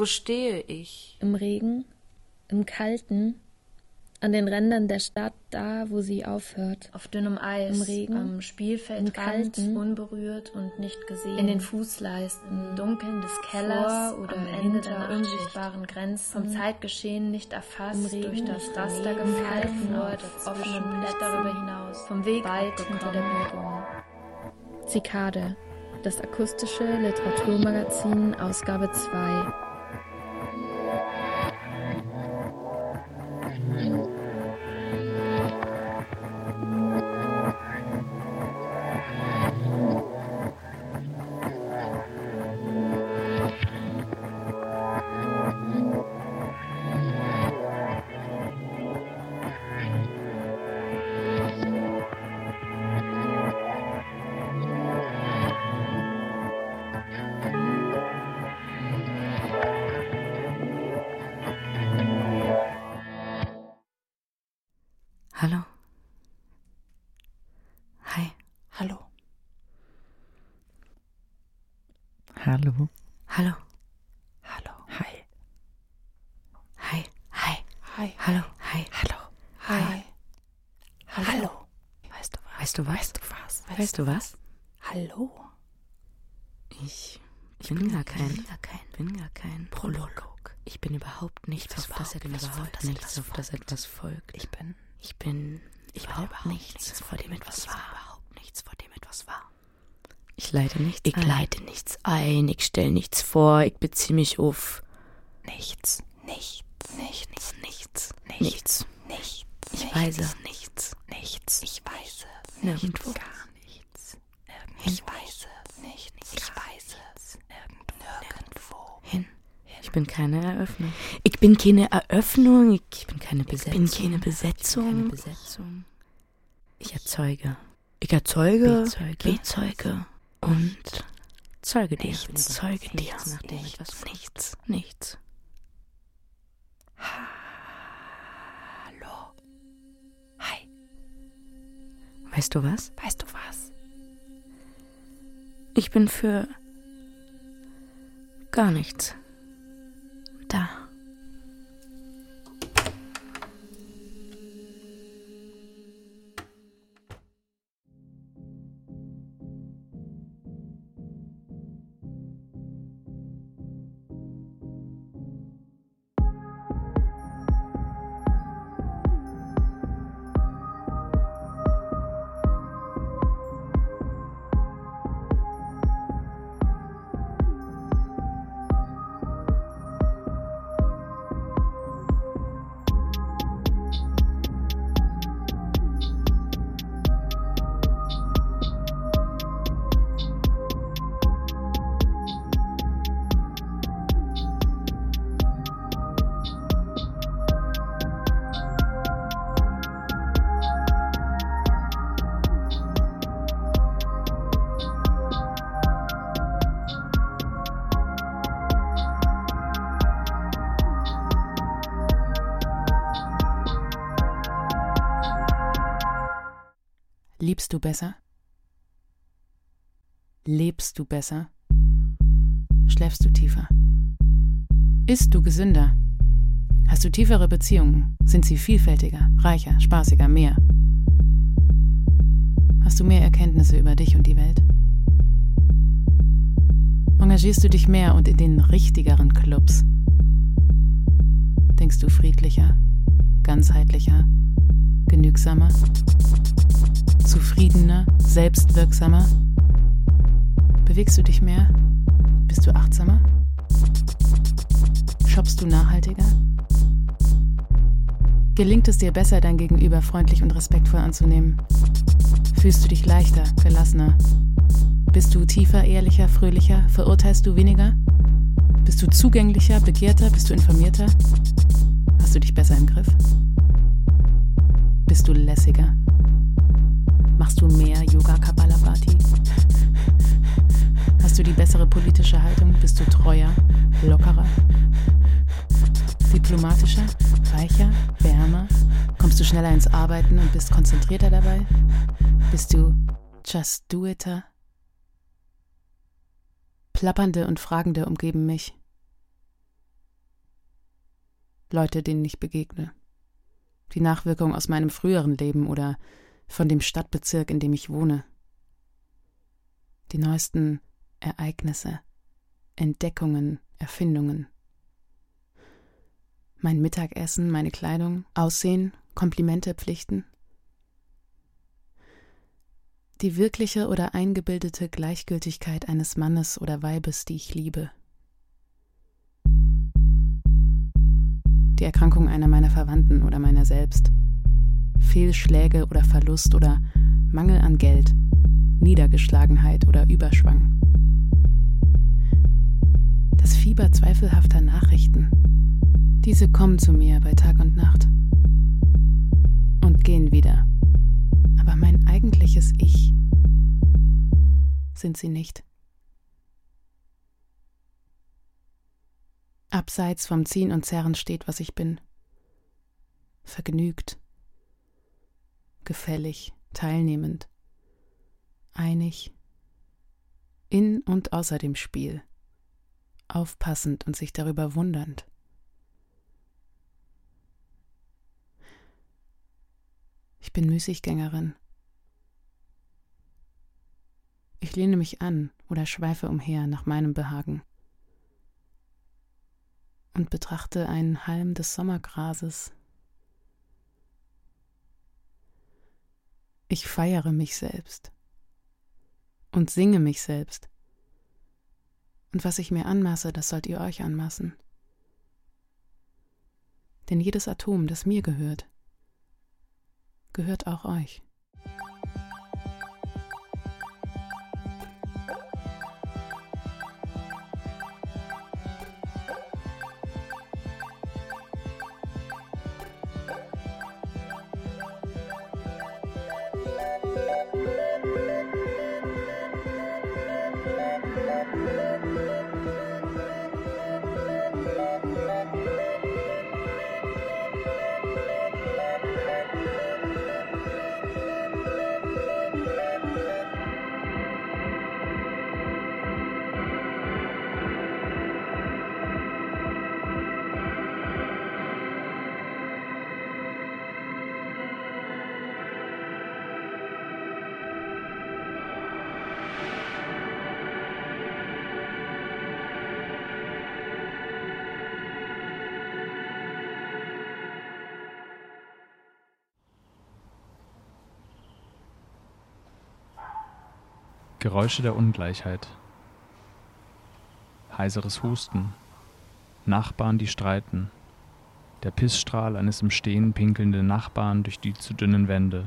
Wo stehe ich? Im Regen, im Kalten, an den Rändern der Stadt, da, wo sie aufhört. Auf dünnem Eis, Im Regen, am Spielfeld, im Kalten, unberührt und nicht gesehen. in den Fußleisten, im Dunkeln des Kellers vor oder am Ende der unsichtbaren Grenzen, vom Zeitgeschehen nicht erfasst, Regen, durch das Raster gefallen, nur Ort, offenen Blick darüber hinaus, vom Weg weit hinter der Biegung. Zikade, das akustische Literaturmagazin, Ausgabe 2. Hallo. Hallo. Hallo. Hi. Hi. Hi. Hi. Hallo. Hi. Hallo. Hi. Hallo. Weißt du was? Weißt du was? Weißt du was? Weißt du was? Hallo. Ich, ich bin, gar kein, bin gar kein, bin gar kein Prolog. Ich bin überhaupt nichts, auf das etwas folgt. Nichts, auf das etwas folgt. Ich bin Ich bin, ich bin überhaupt überhaupt nichts, vor dem etwas war. überhaupt nichts, vor dem etwas war. Ich leite nichts Ich ein. leite nichts ein, ich stelle nichts vor, ich beziehe mich auf Nichts. Nichts. Nichts. nichts, Nichts. nichts. Nichts. Ich nichts, weiß nichts. Nichts. Ich weiß Nirgendwo. Gar nichts. Ich weiß nichts. Ich weiß nirgendwo. Hin. Ich bin keine Eröffnung. Ich bin keine Eröffnung, ich bin keine Besetzung. bin keine Besetzung. Keine Besetzung. Ich erzeuge. Ich erzeuge, Bezeuge. bezeuge und zeuge dir. Ich zeuge dir. Nichts, nichts, nichts. Hallo. Hi. Weißt du was? Weißt du was? Ich bin für gar nichts Liebst du besser? Lebst du besser? Schläfst du tiefer? Isst du gesünder? Hast du tiefere Beziehungen? Sind sie vielfältiger, reicher, spaßiger, mehr? Hast du mehr Erkenntnisse über dich und die Welt? Engagierst du dich mehr und in den richtigeren Clubs? Denkst du friedlicher, ganzheitlicher, genügsamer, zufriedener, selbstwirksamer? Bewegst du dich mehr? Bist du achtsamer? Shoppst du nachhaltiger? Gelingt es dir besser, dein Gegenüber freundlich und respektvoll anzunehmen? Fühlst du dich leichter, gelassener? Bist du tiefer, ehrlicher, fröhlicher? Verurteilst du weniger? Bist du zugänglicher, begehrter? Bist du informierter? Hast du dich besser im Griff? Bist du lässiger? Machst du mehr Yoga Kapalabhati? Hast du die bessere politische Haltung? Bist du treuer, lockerer, diplomatischer, weicher, wärmer? Kommst du schneller ins Arbeiten und bist konzentrierter dabei? Bist du just do iter? Plappernde und Fragende umgeben mich. Leute, denen ich begegne. Die Nachwirkung aus meinem früheren Leben oder von dem Stadtbezirk, in dem ich wohne. Die neuesten Ereignisse, Entdeckungen, Erfindungen. Mein Mittagessen, meine Kleidung, Aussehen, Komplimente, Pflichten. Die wirkliche oder eingebildete Gleichgültigkeit eines Mannes oder Weibes, die ich liebe. Die Erkrankung einer meiner Verwandten oder meiner selbst. Fehlschläge oder Verlust oder Mangel an Geld, Niedergeschlagenheit oder Überschwang. Das Fieber zweifelhafter Nachrichten. Diese kommen zu mir bei Tag und Nacht und gehen wieder. Aber mein eigentliches Ich sind sie nicht. Abseits vom Ziehen und Zerren steht, was ich bin. Vergnügt, gefällig, teilnehmend, einig, in und außer dem Spiel, aufpassend und sich darüber wundernd. Ich bin Müßiggängerin. Ich lehne mich an oder schweife umher nach meinem Behagen und betrachte einen Halm des Sommergrases. Ich feiere mich selbst und singe mich selbst. Und was ich mir anmaße, das sollt ihr euch anmaßen. Denn jedes Atom, das mir gehört, gehört auch euch. Geräusche der Ungleichheit. Heiseres Husten. Nachbarn, die streiten. Der Pissstrahl eines im Stehen pinkelnden Nachbarn durch die zu dünnen Wände.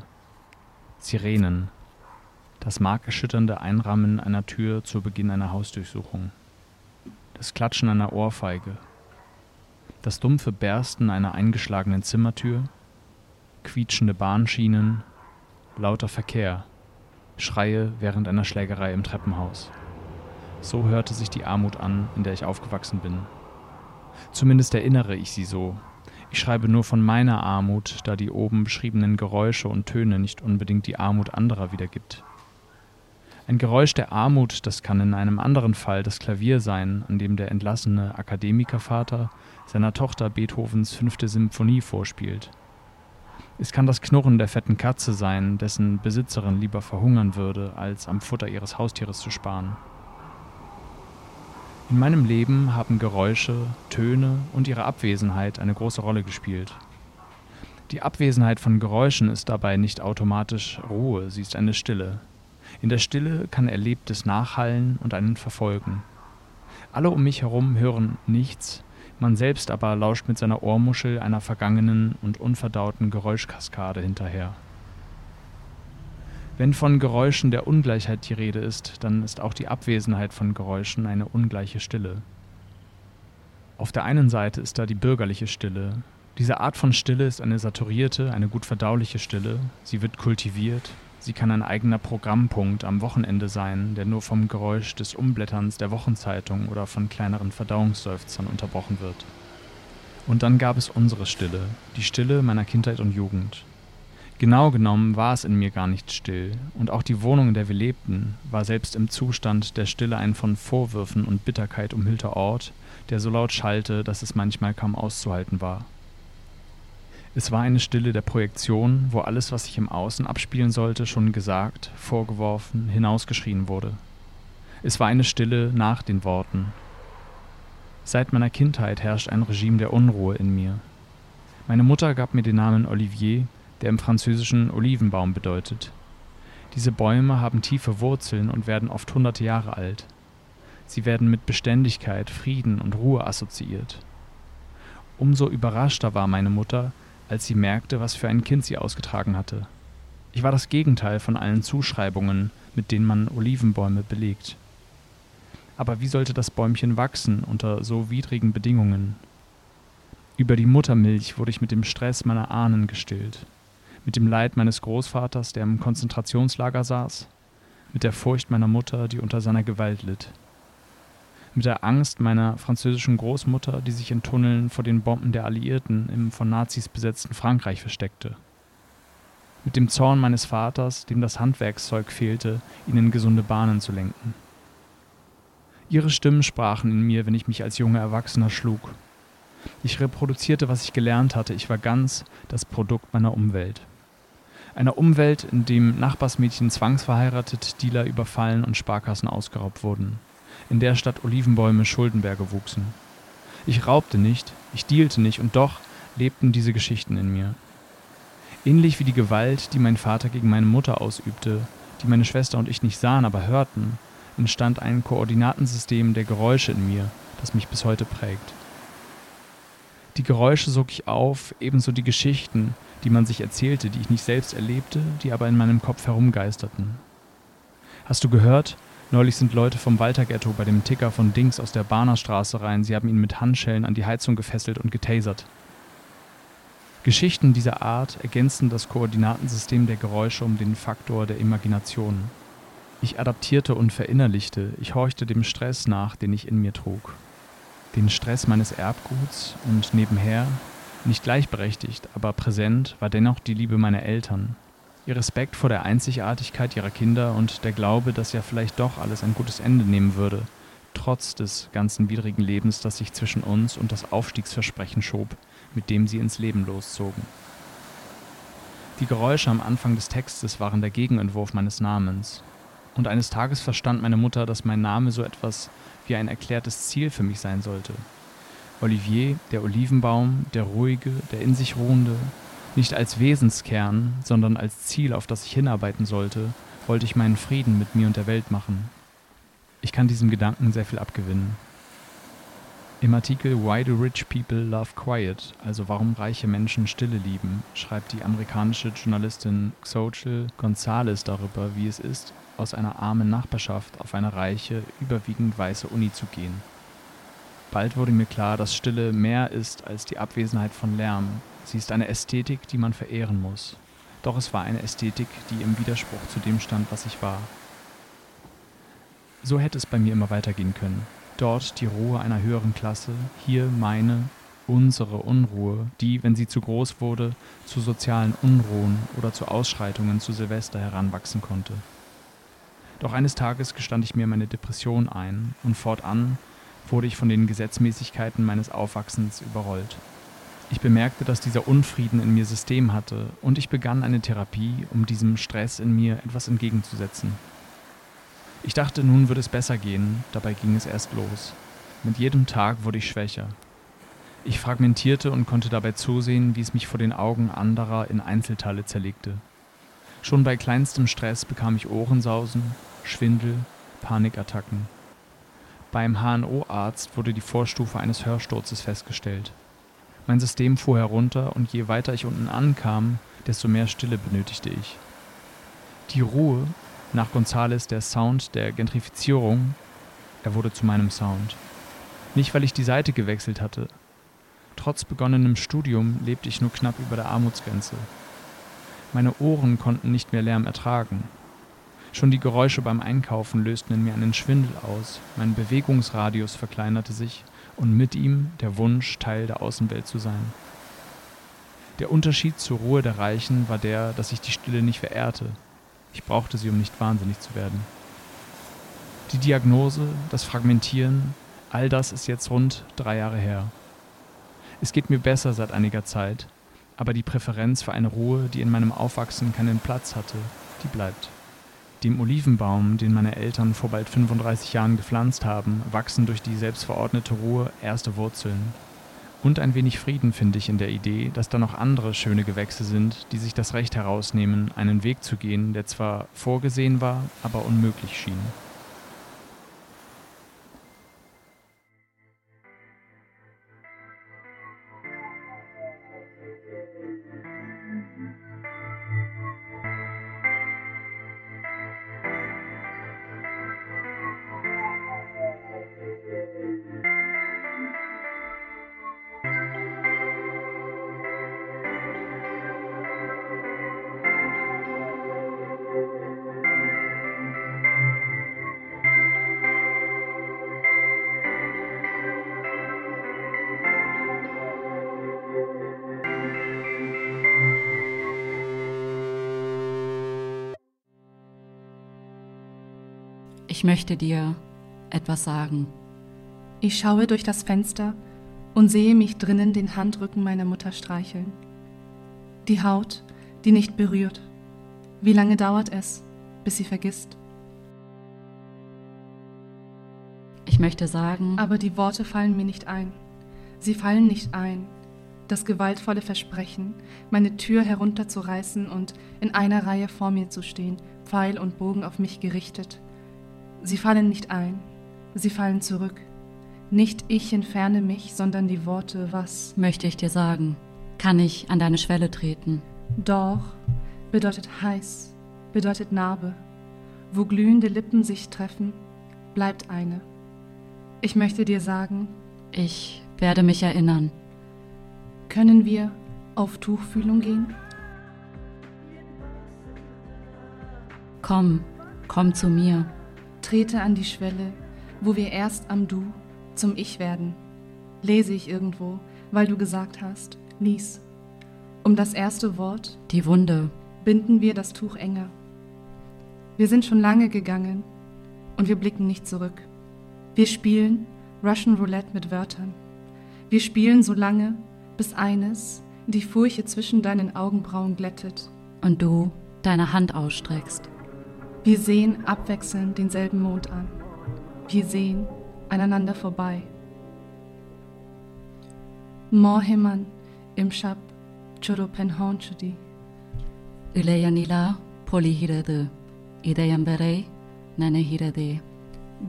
Sirenen. Das markerschütternde Einrammen einer Tür zu Beginn einer Hausdurchsuchung. Das Klatschen einer Ohrfeige. Das dumpfe Bersten einer eingeschlagenen Zimmertür. Quietschende Bahnschienen. Lauter Verkehr. Schreie während einer Schlägerei im Treppenhaus. So hörte sich die Armut an, in der ich aufgewachsen bin. Zumindest erinnere ich sie so. Ich schreibe nur von meiner Armut, da die oben beschriebenen Geräusche und Töne nicht unbedingt die Armut anderer wiedergibt. Ein Geräusch der Armut, das kann in einem anderen Fall das Klavier sein, an dem der entlassene Akademikervater seiner Tochter Beethovens fünfte Symphonie vorspielt. Es kann das Knurren der fetten Katze sein, dessen Besitzerin lieber verhungern würde, als am Futter ihres Haustieres zu sparen. In meinem Leben haben Geräusche, Töne und ihre Abwesenheit eine große Rolle gespielt. Die Abwesenheit von Geräuschen ist dabei nicht automatisch Ruhe, sie ist eine Stille. In der Stille kann Erlebtes nachhallen und einen verfolgen. Alle um mich herum hören nichts, man selbst aber lauscht mit seiner Ohrmuschel einer vergangenen und unverdauten Geräuschkaskade hinterher. Wenn von Geräuschen der Ungleichheit die Rede ist, dann ist auch die Abwesenheit von Geräuschen eine ungleiche Stille. Auf der einen Seite ist da die bürgerliche Stille. Diese Art von Stille ist eine saturierte, eine gut verdauliche Stille. Sie wird kultiviert, Sie kann ein eigener Programmpunkt am Wochenende sein, der nur vom Geräusch des Umblätterns der Wochenzeitung oder von kleineren Verdauungsseufzern unterbrochen wird. Und dann gab es unsere Stille, die Stille meiner Kindheit und Jugend. Genau genommen war es in mir gar nicht still, und auch die Wohnung, in der wir lebten, war selbst im Zustand der Stille ein von Vorwürfen und Bitterkeit umhüllter Ort, der so laut schallte, dass es manchmal kaum auszuhalten war. Es war eine Stille der Projektion, wo alles, was sich im Außen abspielen sollte, schon gesagt, vorgeworfen, hinausgeschrien wurde. Es war eine Stille nach den Worten. Seit meiner Kindheit herrscht ein Regime der Unruhe in mir. Meine Mutter gab mir den Namen Olivier, der im Französischen Olivenbaum bedeutet. Diese Bäume haben tiefe Wurzeln und werden oft hunderte Jahre alt. Sie werden mit Beständigkeit, Frieden und Ruhe assoziiert. Umso überraschter war meine Mutter, als sie merkte, was für ein Kind sie ausgetragen hatte. Ich war das Gegenteil von allen Zuschreibungen, mit denen man Olivenbäume belegt. Aber wie sollte das Bäumchen wachsen unter so widrigen Bedingungen? Über die Muttermilch wurde ich mit dem Stress meiner Ahnen gestillt, mit dem Leid meines Großvaters, der im Konzentrationslager saß, mit der Furcht meiner Mutter, die unter seiner Gewalt litt, mit der Angst meiner französischen Großmutter, die sich in Tunneln vor den Bomben der Alliierten im von Nazis besetzten Frankreich versteckte, mit dem Zorn meines Vaters, dem das Handwerkszeug fehlte, ihn in gesunde Bahnen zu lenken. Ihre Stimmen sprachen in mir, wenn ich mich als junger Erwachsener schlug. Ich reproduzierte, was ich gelernt hatte. Ich war ganz das Produkt meiner Umwelt. Einer Umwelt, in dem Nachbarsmädchen zwangsverheiratet, Dealer überfallen und Sparkassen ausgeraubt wurden. In der Stadt Olivenbäume Schuldenberge wuchsen. Ich raubte nicht, ich dealte nicht und doch lebten diese Geschichten in mir. Ähnlich wie die Gewalt, die mein Vater gegen meine Mutter ausübte, die meine Schwester und ich nicht sahen, aber hörten, entstand ein Koordinatensystem der Geräusche in mir, das mich bis heute prägt. Die Geräusche sog ich auf, ebenso die Geschichten, die man sich erzählte, die ich nicht selbst erlebte, die aber in meinem Kopf herumgeisterten. Hast du gehört? Neulich sind Leute vom Walter-Ghetto bei dem Ticker von Dings aus der Bahnerstraße rein. Sie haben ihn mit Handschellen an die Heizung gefesselt und getasert. Geschichten dieser Art ergänzten das Koordinatensystem der Geräusche um den Faktor der Imagination. Ich adaptierte und verinnerlichte, ich horchte dem Stress nach, den ich in mir trug. Den Stress meines Erbguts und nebenher, nicht gleichberechtigt, aber präsent, war dennoch die Liebe meiner Eltern, ihr Respekt vor der Einzigartigkeit ihrer Kinder und der Glaube, dass ja vielleicht doch alles ein gutes Ende nehmen würde, trotz des ganzen widrigen Lebens, das sich zwischen uns und das Aufstiegsversprechen schob, mit dem sie ins Leben loszogen. Die Geräusche am Anfang des Textes waren der Gegenentwurf meines Namens, und eines Tages verstand meine Mutter, dass mein Name so etwas wie ein erklärtes Ziel für mich sein sollte. Olivier, der Olivenbaum, der ruhige, der in sich ruhende, nicht als Wesenskern, sondern als Ziel, auf das ich hinarbeiten sollte, wollte ich meinen Frieden mit mir und der Welt machen. Ich kann diesem Gedanken sehr viel abgewinnen. Im Artikel Why do rich people love quiet, also warum reiche Menschen Stille lieben, schreibt die amerikanische Journalistin Xochitl Gonzalez darüber, wie es ist, aus einer armen Nachbarschaft auf eine reiche, überwiegend weiße Uni zu gehen. Bald wurde mir klar, dass Stille mehr ist als die Abwesenheit von Lärm. Sie ist eine Ästhetik, die man verehren muss. Doch es war eine Ästhetik, die im Widerspruch zu dem stand, was ich war. So hätte es bei mir immer weitergehen können. Dort die Ruhe einer höheren Klasse, hier meine, unsere Unruhe, die, wenn sie zu groß wurde, zu sozialen Unruhen oder zu Ausschreitungen zu Silvester heranwachsen konnte. Doch eines Tages gestand ich mir meine Depression ein und fortan wurde ich von den Gesetzmäßigkeiten meines Aufwachsens überrollt. Ich bemerkte, dass dieser Unfrieden in mir System hatte und ich begann eine Therapie, um diesem Stress in mir etwas entgegenzusetzen. Ich dachte, nun würde es besser gehen, dabei ging es erst los. Mit jedem Tag wurde ich schwächer. Ich fragmentierte und konnte dabei zusehen, wie es mich vor den Augen anderer in Einzelteile zerlegte. Schon bei kleinstem Stress bekam ich Ohrensausen, Schwindel, Panikattacken. Beim HNO-Arzt wurde die Vorstufe eines Hörsturzes festgestellt. Mein System fuhr herunter und je weiter ich unten ankam, desto mehr Stille benötigte ich. Die Ruhe, nach Gonzales der Sound der Gentrifizierung, er wurde zu meinem Sound. Nicht, weil ich die Seite gewechselt hatte. Trotz begonnenem Studium lebte ich nur knapp über der Armutsgrenze. Meine Ohren konnten nicht mehr Lärm ertragen. Schon die Geräusche beim Einkaufen lösten in mir einen Schwindel aus, mein Bewegungsradius verkleinerte sich und mit ihm der Wunsch, Teil der Außenwelt zu sein. Der Unterschied zur Ruhe der Reichen war der, dass ich die Stille nicht verehrte. Ich brauchte sie, um nicht wahnsinnig zu werden. Die Diagnose, das Fragmentieren, all das ist jetzt rund drei Jahre her. Es geht mir besser seit einiger Zeit. Aber die Präferenz für eine Ruhe, die in meinem Aufwachsen keinen Platz hatte, die bleibt. Dem Olivenbaum, den meine Eltern vor bald 35 Jahren gepflanzt haben, wachsen durch die selbstverordnete Ruhe erste Wurzeln. Und ein wenig Frieden finde ich in der Idee, dass da noch andere schöne Gewächse sind, die sich das Recht herausnehmen, einen Weg zu gehen, der zwar vorgesehen war, aber unmöglich schien. Ich möchte dir etwas sagen. Ich schaue durch das Fenster und sehe mich drinnen den Handrücken meiner Mutter streicheln. Die Haut, die nicht berührt. Wie lange dauert es, bis sie vergisst? Ich möchte sagen, Aber die Worte fallen mir nicht ein. Sie fallen nicht ein. Das gewaltvolle Versprechen, meine Tür herunterzureißen und in einer Reihe vor mir zu stehen, Pfeil und Bogen auf mich gerichtet. Sie fallen nicht ein, sie fallen zurück. Nicht ich entferne mich, sondern die Worte was. möchte ich dir sagen, kann ich an deine Schwelle treten. Doch bedeutet heiß, bedeutet Narbe. Wo glühende Lippen sich treffen, bleibt eine. Ich möchte dir sagen, Ich werde mich erinnern. können wir auf Tuchfühlung gehen? Komm, komm zu mir. Trete an die Schwelle, wo wir erst am Du zum Ich werden. Lese ich irgendwo, weil du gesagt hast, lies. Um das erste Wort Die Wunde, binden wir das Tuch enger. Wir sind schon lange gegangen und wir blicken nicht zurück. Wir spielen Russian Roulette mit Wörtern. Wir spielen so lange, bis eines die Furche zwischen deinen Augenbrauen glättet. und du deine Hand ausstreckst. Wir sehen abwechselnd denselben Mond an. Wir sehen aneinander vorbei. Moheman im Shab Choropenhon Chudi. Ileyanila polihirede, ideyambere nanehirede,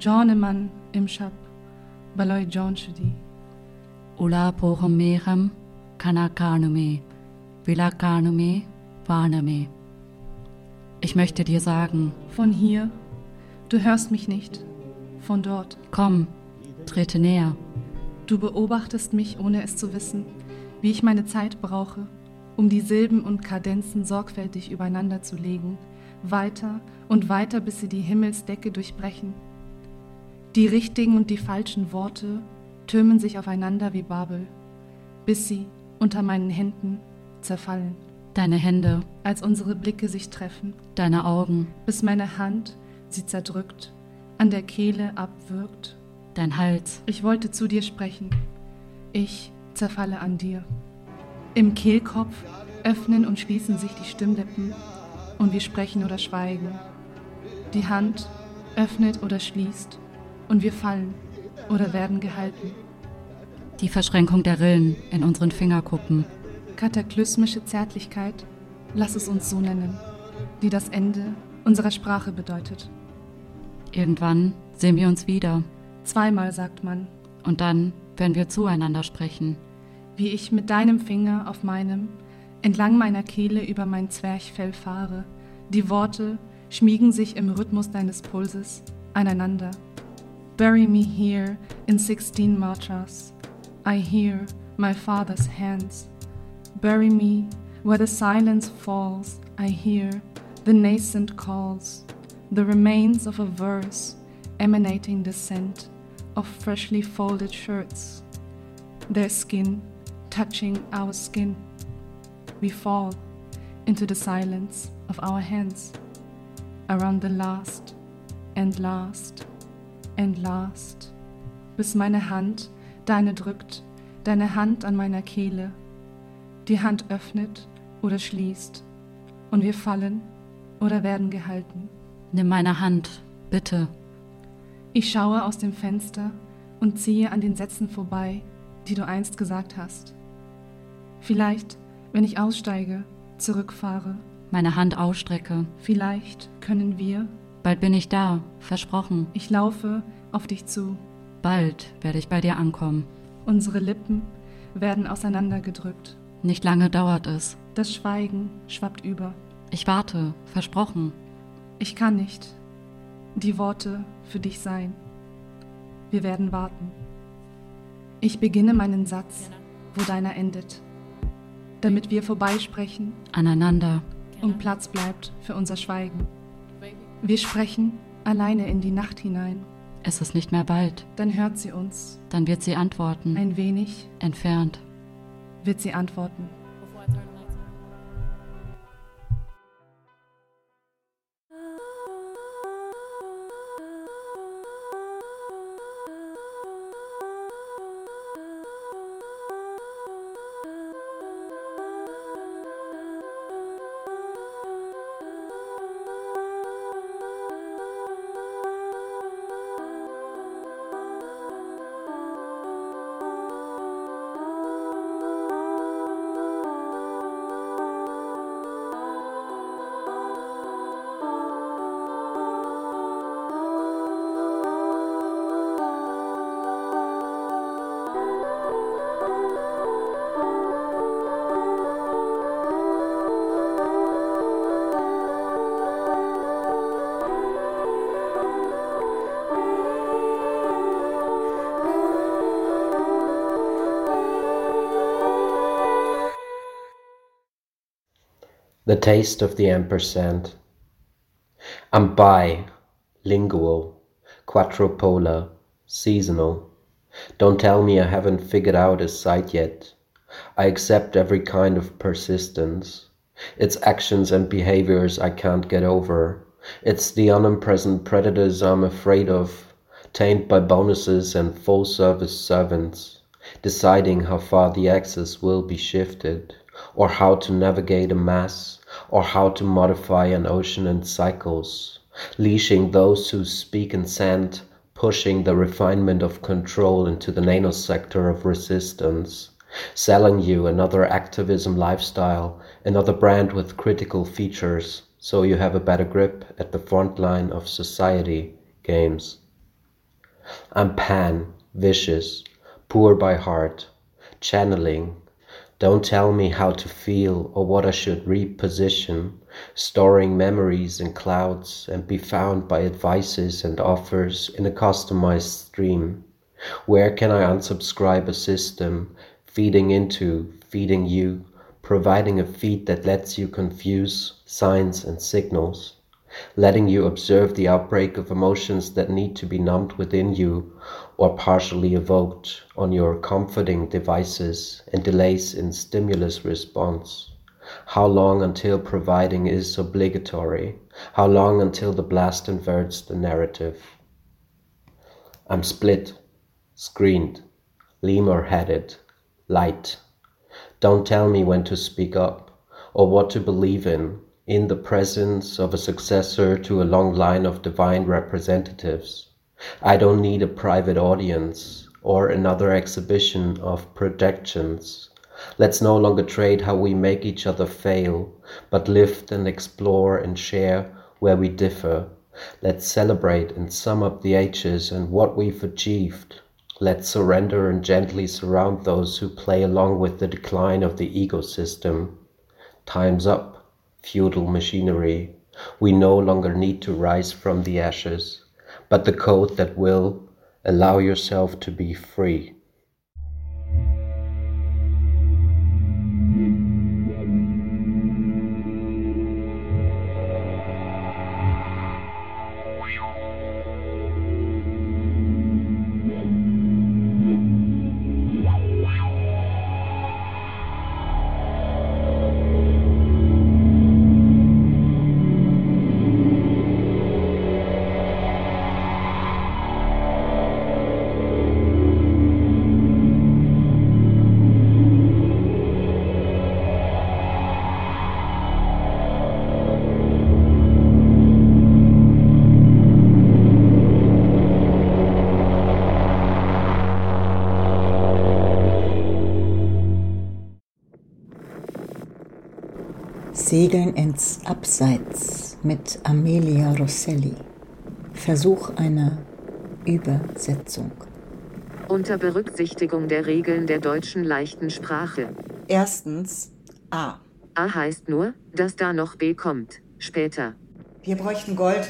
Joneman im Shab Baloy John Chudi. ula pohomeham kanakanume, vilakanume, varname. Ich möchte dir sagen, Von hier, du hörst mich nicht. Von dort, komm, trete näher. du beobachtest mich, ohne es zu wissen, wie ich meine Zeit brauche, um die Silben und Kadenzen sorgfältig übereinander zu legen, weiter und weiter, bis sie die Himmelsdecke durchbrechen. Die richtigen und die falschen Worte türmen sich aufeinander wie Babel, bis sie unter meinen Händen zerfallen, Deine Hände, als unsere Blicke sich treffen. deine Augen, bis meine Hand sie zerdrückt, an der Kehle abwirkt. dein Hals, Ich wollte zu dir sprechen. Ich zerfalle an dir. Im Kehlkopf öffnen und schließen sich die Stimmlippen und wir sprechen oder schweigen. Die Hand öffnet oder schließt und wir fallen oder werden gehalten. die Verschränkung der Rillen in unseren Fingerkuppen, Kataklysmische Zärtlichkeit, lass es uns so nennen, die das Ende unserer Sprache bedeutet. Irgendwann sehen wir uns wieder Zweimal sagt man, und dann werden wir zueinander sprechen. wie ich mit deinem Finger auf meinem entlang meiner Kehle über mein Zwerchfell fahre. Die Worte schmiegen sich im Rhythmus deines Pulses aneinander. Bury me here in sixteen mantras. I hear my father's hands. Bury me where the silence falls. I hear the nascent calls, the remains of a verse emanating the scent of freshly folded shirts their skin touching our skin. We fall into the silence of our hands around the last and last and last, bis meine Hand deine drückt, deine Hand an meiner Kehle. Die Hand öffnet oder schließt und wir fallen oder werden gehalten. Nimm meine Hand, bitte. Ich schaue aus dem Fenster und ziehe an den Sätzen vorbei, die du einst gesagt hast. Vielleicht, wenn ich aussteige, zurückfahre. Meine Hand ausstrecke. Vielleicht können wir. Bald bin ich da, versprochen. Ich laufe auf dich zu. Bald werde ich bei dir ankommen. Unsere Lippen werden auseinandergedrückt. Nicht lange dauert es. Das Schweigen schwappt über. Ich warte, versprochen. Ich kann nicht die Worte für dich sein. Wir werden warten. Ich beginne meinen Satz, wo deiner endet, damit wir vorbeisprechen, aneinander und Platz bleibt für unser Schweigen. Wir sprechen alleine in die Nacht hinein. Es ist nicht mehr bald. Dann hört sie uns. Dann wird sie antworten. Ein wenig entfernt. Wird sie antworten. The taste of the ampersand. I'm bi, lingual, quattropolar, seasonal. Don't tell me I haven't figured out a sight yet. I accept every kind of persistence. It's actions and behaviors I can't get over. It's the unimpresent predators I'm afraid of, tamed by bonuses and full service servants, deciding how far the axis will be shifted or how to navigate a mass, or how to modify an ocean in cycles, leashing those who speak in sand, pushing the refinement of control into the nanosector of resistance, selling you another activism lifestyle, another brand with critical features, so you have a better grip at the front line of society games. I'm pan, vicious, poor by heart, channeling, don't tell me how to feel or what I should reposition, storing memories in clouds and be found by advices and offers in a customized stream. Where can I unsubscribe a system, feeding into, feeding you, providing a feed that lets you confuse signs and signals? letting you observe the outbreak of emotions that need to be numbed within you or partially evoked on your comforting devices and delays in stimulus response. How long until providing is obligatory? How long until the blast inverts the narrative? I'm split, screened, lemur headed, light. Don't tell me when to speak up or what to believe in in the presence of a successor to a long line of divine representatives. I don't need a private audience or another exhibition of projections. Let's no longer trade how we make each other fail, but lift and explore and share where we differ. Let's celebrate and sum up the ages and what we've achieved. Let's surrender and gently surround those who play along with the decline of the ecosystem. Time's up feudal machinery, we no longer need to rise from the ashes, but the code that will allow yourself to be free. Segeln ins Abseits mit Amelia Rosselli. Versuch einer Übersetzung. Unter Berücksichtigung der Regeln der deutschen leichten Sprache. Erstens A. A heißt nur, dass da noch B kommt. Später. Wir bräuchten Gold.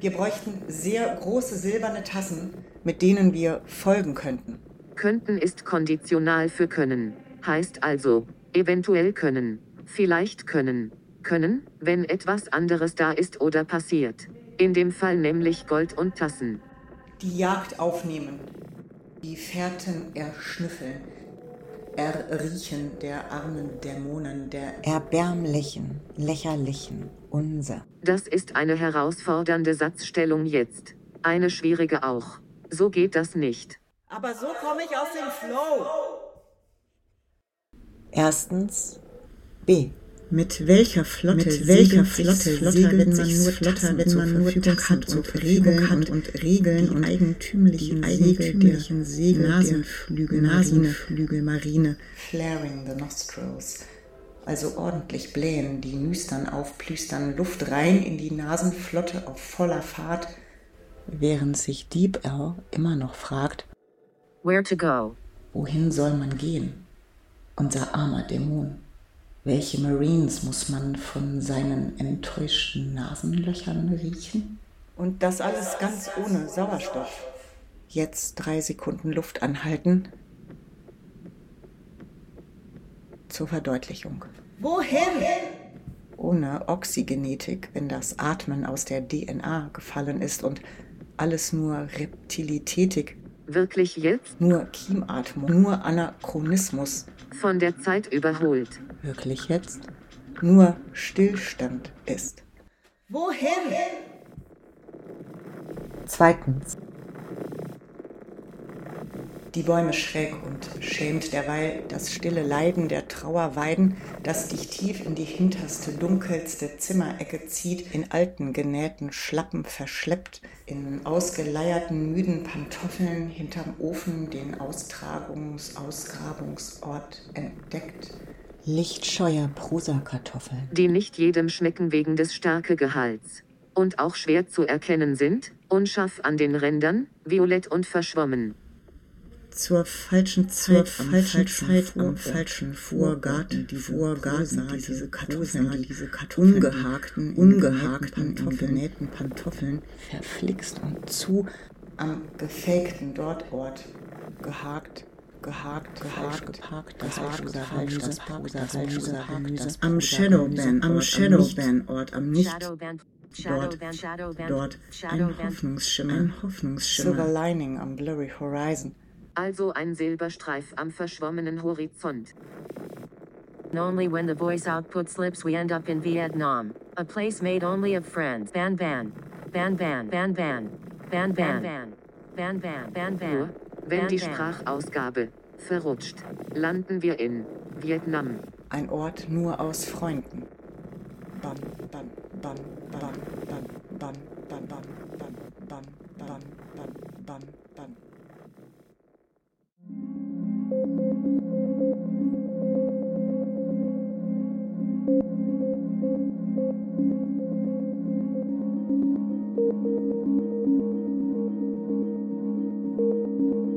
Wir bräuchten sehr große silberne Tassen, mit denen wir folgen könnten. Könnten ist konditional für können. Heißt also, eventuell können. Vielleicht können. Können, wenn etwas anderes da ist oder passiert. In dem Fall nämlich Gold und Tassen. Die Jagd aufnehmen. Die Fährten erschnüffeln. Erriechen der armen Dämonen, der erbärmlichen, lächerlichen, unser. Das ist eine herausfordernde Satzstellung jetzt. Eine schwierige auch. So geht das nicht. Aber so komme ich aus dem Flow. Erstens B. Mit welcher Flotte, mit welcher Flotte, Flotte wenn man nur flotter, wenn man nur hat und Regeln hat und Regeln und eigentümlichen, eigentümlichen Segel, Nasenflügel, Nasenflügel, Marine, flaring the nostrils, also ordentlich blähen, die Nüstern aufplüstern, Luft rein in die Nasenflotte auf voller Fahrt, während sich Deep L immer noch fragt, Where to go? Wohin soll man gehen? Unser armer Dämon. Welche Marines muss man von seinen enttäuschten Nasenlöchern riechen? Und das alles ganz ohne Sauerstoff. Jetzt drei Sekunden Luft anhalten. Zur Verdeutlichung. Wohin? Ohne Oxygenetik, wenn das Atmen aus der DNA gefallen ist und alles nur Reptilitätik. Wirklich jetzt? Nur Kiematmung, nur Anachronismus. Von der Zeit überholt wirklich jetzt nur Stillstand ist. Wohin? Zweitens. Die Bäume schräg und schämt derweil das stille Leiden der Trauerweiden, das dich tief in die hinterste, dunkelste Zimmerecke zieht, in alten, genähten Schlappen verschleppt, in ausgeleierten, müden Pantoffeln hinterm Ofen den Austragungs-, Ausgrabungsort entdeckt, lichtscheuer Prosakartoffeln, die nicht jedem schmecken wegen des Stärkegehalts und auch schwer zu erkennen sind, unscharf an den Rändern, violett und verschwommen. Zur falschen Zeit, zur falschen Zeit am falschen Vorgarten, die Vorgarten, diese Kartoffeln, diese Kartoffeln, ungehakten, ungehakten, genähten Pantoffeln, verflixt und zu am gefakten Dortort, gehakt, gehakt, gehakt, gehakt, gehakt, gehakt, gehakt, am Shadowban, am Shadowban-Ort, am nicht dort, dort, ein Hoffnungsschimmer, ein Hoffnungsschimmer, Silver Lining am Blurry Horizon. Also ein Silberstreif am verschwommenen Horizont. Only when the voice output slips we end up in Vietnam, a place made only of friends. Ban ban, ban ban, ban ban, ban ban, ban ban, ban ban. Wenn die Sprachausgabe verrutscht, landen wir in Vietnam. Ein Ort nur aus Freunden. Ban, ban, ban, ban, ban, ban, ban, ban, ban, ban, ban, ban,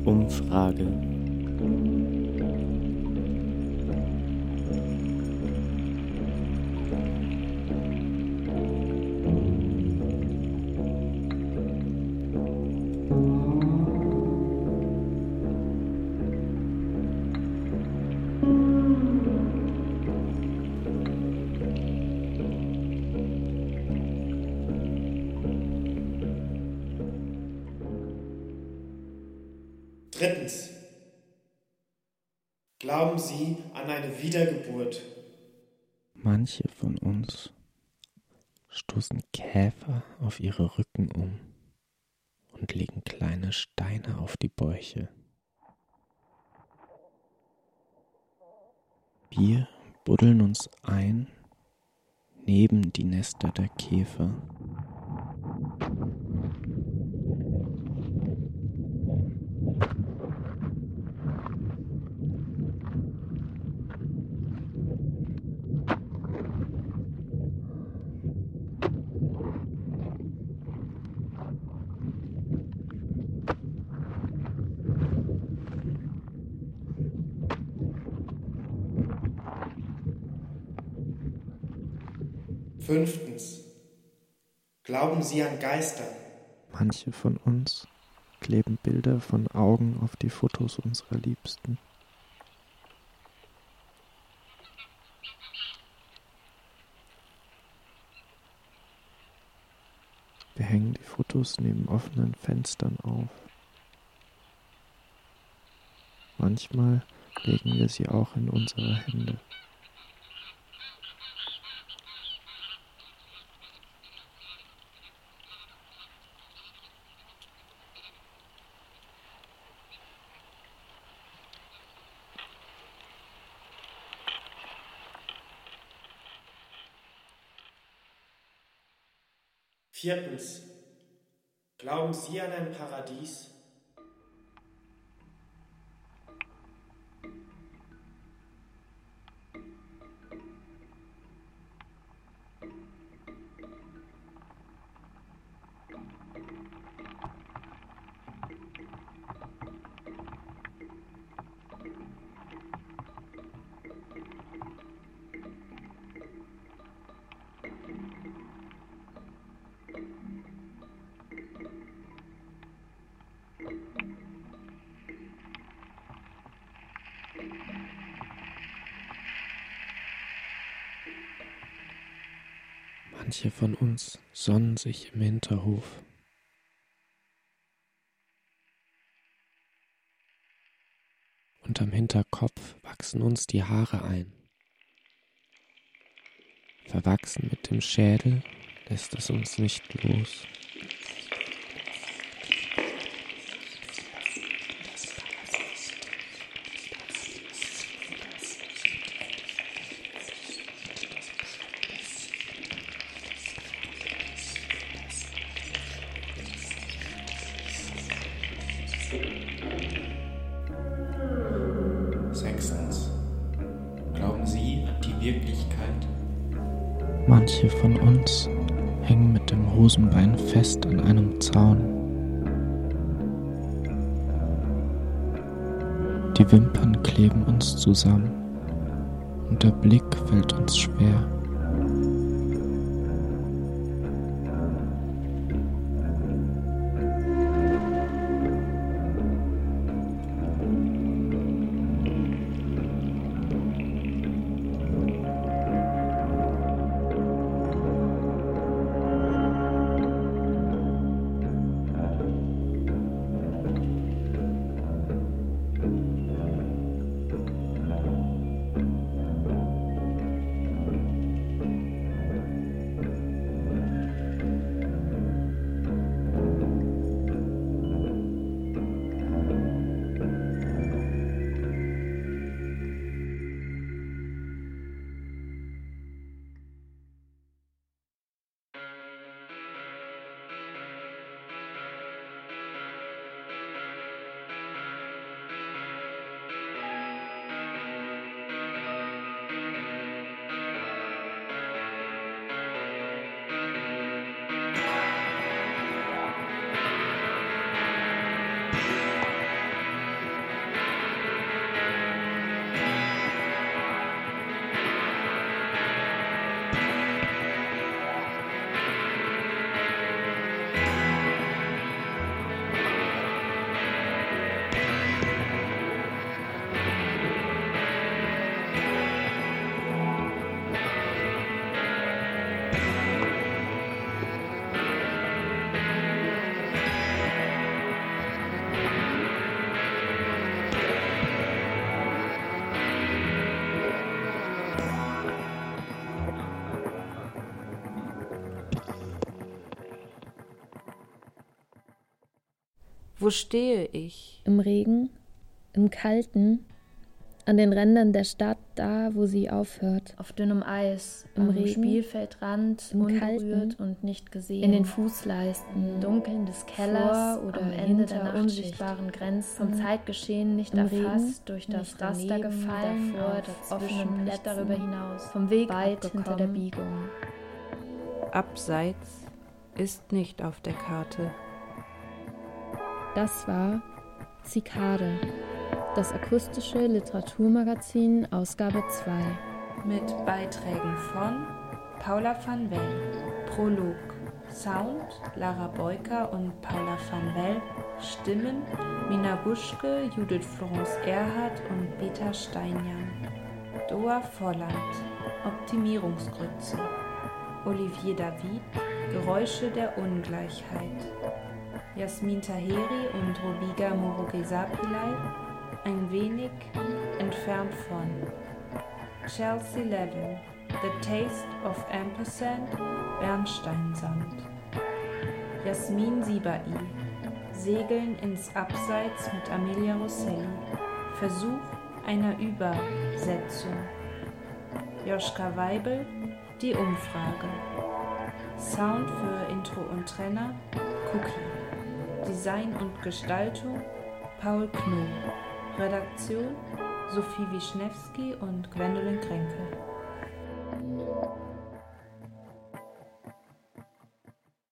Umfrage. Drittens. Glauben Sie an eine Wiedergeburt? Manche von uns stoßen Käfer auf ihre Rücken um und legen kleine Steine auf die Bäuche. Wir buddeln uns ein neben die Nester der Käfer. Fünftens. Glauben Sie an Geister? Manche von uns kleben Bilder von Augen auf die Fotos unserer Liebsten. Wir hängen die Fotos neben offenen Fenstern auf. Manchmal legen wir sie auch in unsere Hände. Viertens. Glauben Sie an ein Paradies? Manche von uns sonnen sich im Hinterhof. Unterm Hinterkopf wachsen uns die Haare ein. Verwachsen mit dem Schädel lässt es uns nicht los. Zusammen und der Blick fällt uns schwer. Wo stehe ich? Im Regen, im Kalten, an den Rändern der Stadt, da, wo sie aufhört. Auf dünnem Eis, Im am Regen, Spielfeldrand, im unberührt Kalten, und nicht gesehen. in den Fußleisten, Im Dunkeln des Kellers vor oder am Ende der hinter unsichtbaren Grenzen, vom Zeitgeschehen nicht Im erfasst, Regen, durch das Raster daneben, gefallen, davor, auf dazwischen, offenen Plätzen, darüber hinaus, vom Weg weit hinter der abgekommen. Biegung. Abseits ist nicht auf der Karte. Das war Zikade, das akustische Literaturmagazin Ausgabe 2. Mit Beiträgen von Paula van Well, Prolog, Sound Lara Beuker und Paula van Well, Stimmen Mina Buschke, Judith Florence Erhardt und Peter Steinjan, Doa Volland, Optimierungsgrütze, Olivier David, Geräusche der Ungleichheit, Jasmin Taheri und Robiga Murugesapilai, ein wenig entfernt von Chelsea Levin, The Taste of Ampersand, Bernsteinsand. Jasmin Sibai, Segeln ins Abseits mit Amelia Rosselli, Versuch einer Übersetzung. Joschka Weibel, Die Umfrage. Sound für Intro und Trenner, Cookie. Design und Gestaltung, Paul Knoh. Redaktion, Sophie Wischnewski und Gwendolyn Kränke.